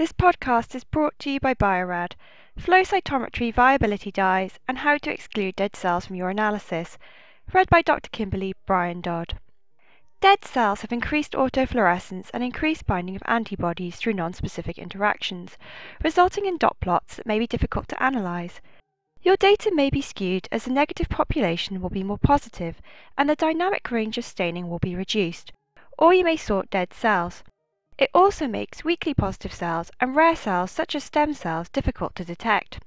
This podcast is brought to you by Bio-Rad, flow cytometry viability dyes, and how to exclude dead cells from your analysis, read by Dr. Kimberly Brian Dodd. Dead cells have increased autofluorescence and increased binding of antibodies through nonspecific interactions, resulting in dot plots that may be difficult to analyse. Your data may be skewed as the negative population will be more positive and the dynamic range of staining will be reduced, or you may sort dead cells. It also makes weakly positive cells and rare cells such as stem cells difficult to detect.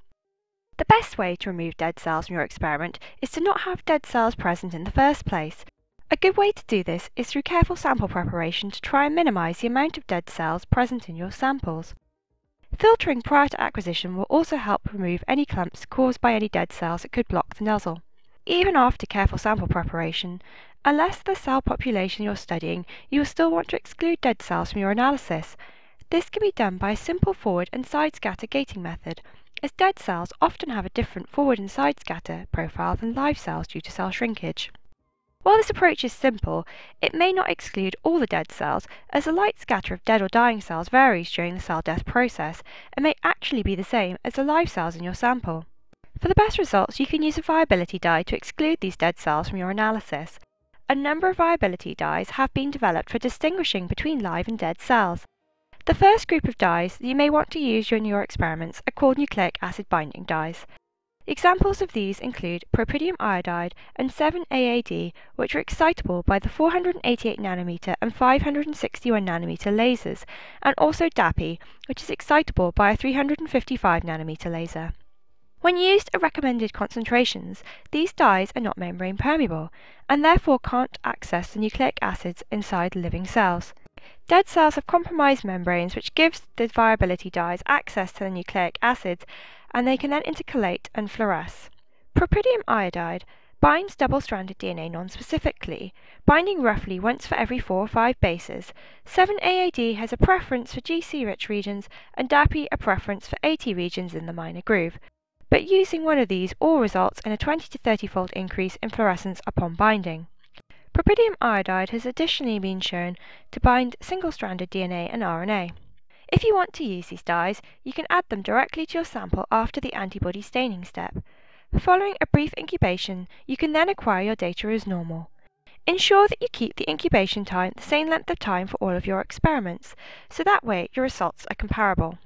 The best way to remove dead cells from your experiment is to not have dead cells present in the first place. A good way to do this is through careful sample preparation to try and minimise the amount of dead cells present in your samples. Filtering prior to acquisition will also help remove any clumps caused by any dead cells that could block the nozzle. Even after careful sample preparation, unless the cell population you're studying, you will still want to exclude dead cells from your analysis. This can be done by a simple forward and side scatter gating method, as dead cells often have a different forward and side scatter profile than live cells due to cell shrinkage. While this approach is simple, it may not exclude all the dead cells, as the light scatter of dead or dying cells varies during the cell death process and may actually be the same as the live cells in your sample. For the best results, you can use a viability dye to exclude these dead cells from your analysis. A number of viability dyes have been developed for distinguishing between live and dead cells. The first group of dyes that you may want to use in your experiments are called nucleic acid binding dyes. Examples of these include propidium iodide and 7-AAD, which are excitable by the 488 nanometer and 561 nanometer lasers, and also DAPI, which is excitable by a 355 nanometer laser. When used at recommended concentrations, these dyes are not membrane permeable, and therefore can't access the nucleic acids inside living cells. Dead cells have compromised membranes which gives the viability dyes access to the nucleic acids and they can then intercalate and fluoresce. Propidium iodide binds double-stranded DNA non-specifically, binding roughly once for every 4 or 5 bases. 7-AAD has a preference for GC-rich regions and DAPI a preference for AT regions in the minor groove, but using one of these all results in a 20 to 30 fold increase in fluorescence upon binding. Propidium iodide has additionally been shown to bind single-stranded DNA and RNA. If you want to use these dyes, you can add them directly to your sample after the antibody staining step. Following a brief incubation, you can then acquire your data as normal. Ensure that you keep the incubation time the same length of time for all of your experiments, so that way your results are comparable.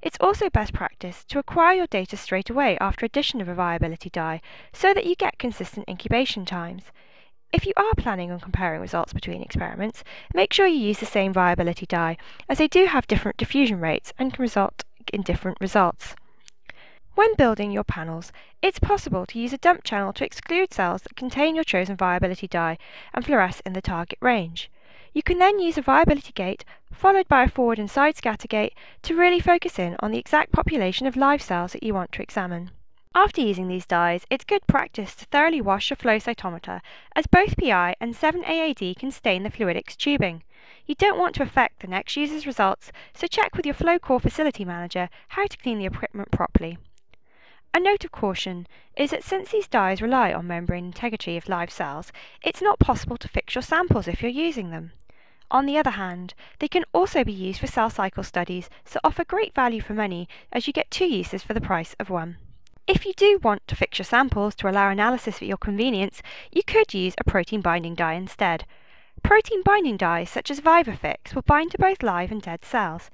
It's also best practice to acquire your data straight away after addition of a viability dye, so that you get consistent incubation times. If you are planning on comparing results between experiments, make sure you use the same viability dye, as they do have different diffusion rates and can result in different results. When building your panels, it's possible to use a dump channel to exclude cells that contain your chosen viability dye and fluoresce in the target range. You can then use a viability gate, followed by a forward and side scatter gate, to really focus in on the exact population of live cells that you want to examine. After using these dyes, it's good practice to thoroughly wash your flow cytometer, as both PI and 7-AAD can stain the fluidics tubing. You don't want to affect the next user's results, so check with your FlowCore facility manager how to clean the equipment properly. A note of caution is that since these dyes rely on membrane integrity of live cells, it's not possible to fix your samples if you're using them. On the other hand, they can also be used for cell cycle studies, so offer great value for money as you get two uses for the price of one. If you do want to fix your samples to allow analysis at your convenience, you could use a protein binding dye instead. Protein binding dyes such as VivaFix will bind to both live and dead cells.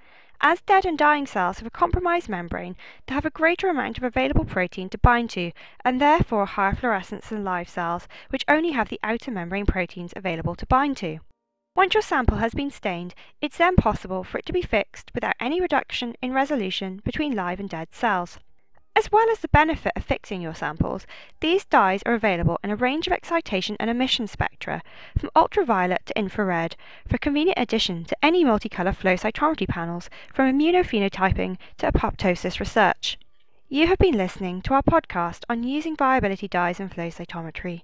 As dead and dying cells have a compromised membrane, they have a greater amount of available protein to bind to, and therefore higher fluorescence than live cells, which only have the outer membrane proteins available to bind to. Once your sample has been stained, it's then possible for it to be fixed without any reduction in resolution between live and dead cells. As well as the benefit of fixing your samples, these dyes are available in a range of excitation and emission spectra, from ultraviolet to infrared, for convenient addition to any multicolour flow cytometry panels, from immunophenotyping to apoptosis research. You have been listening to our podcast on using viability dyes in flow cytometry.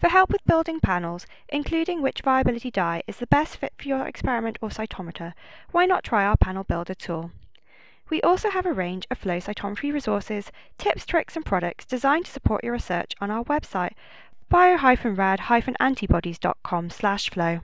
For help with building panels, including which viability dye is the best fit for your experiment or cytometer, why not try our panel builder tool? We also have a range of flow cytometry resources, tips, tricks, and products designed to support your research on our website, bio-rad-antibodies.com slash flow.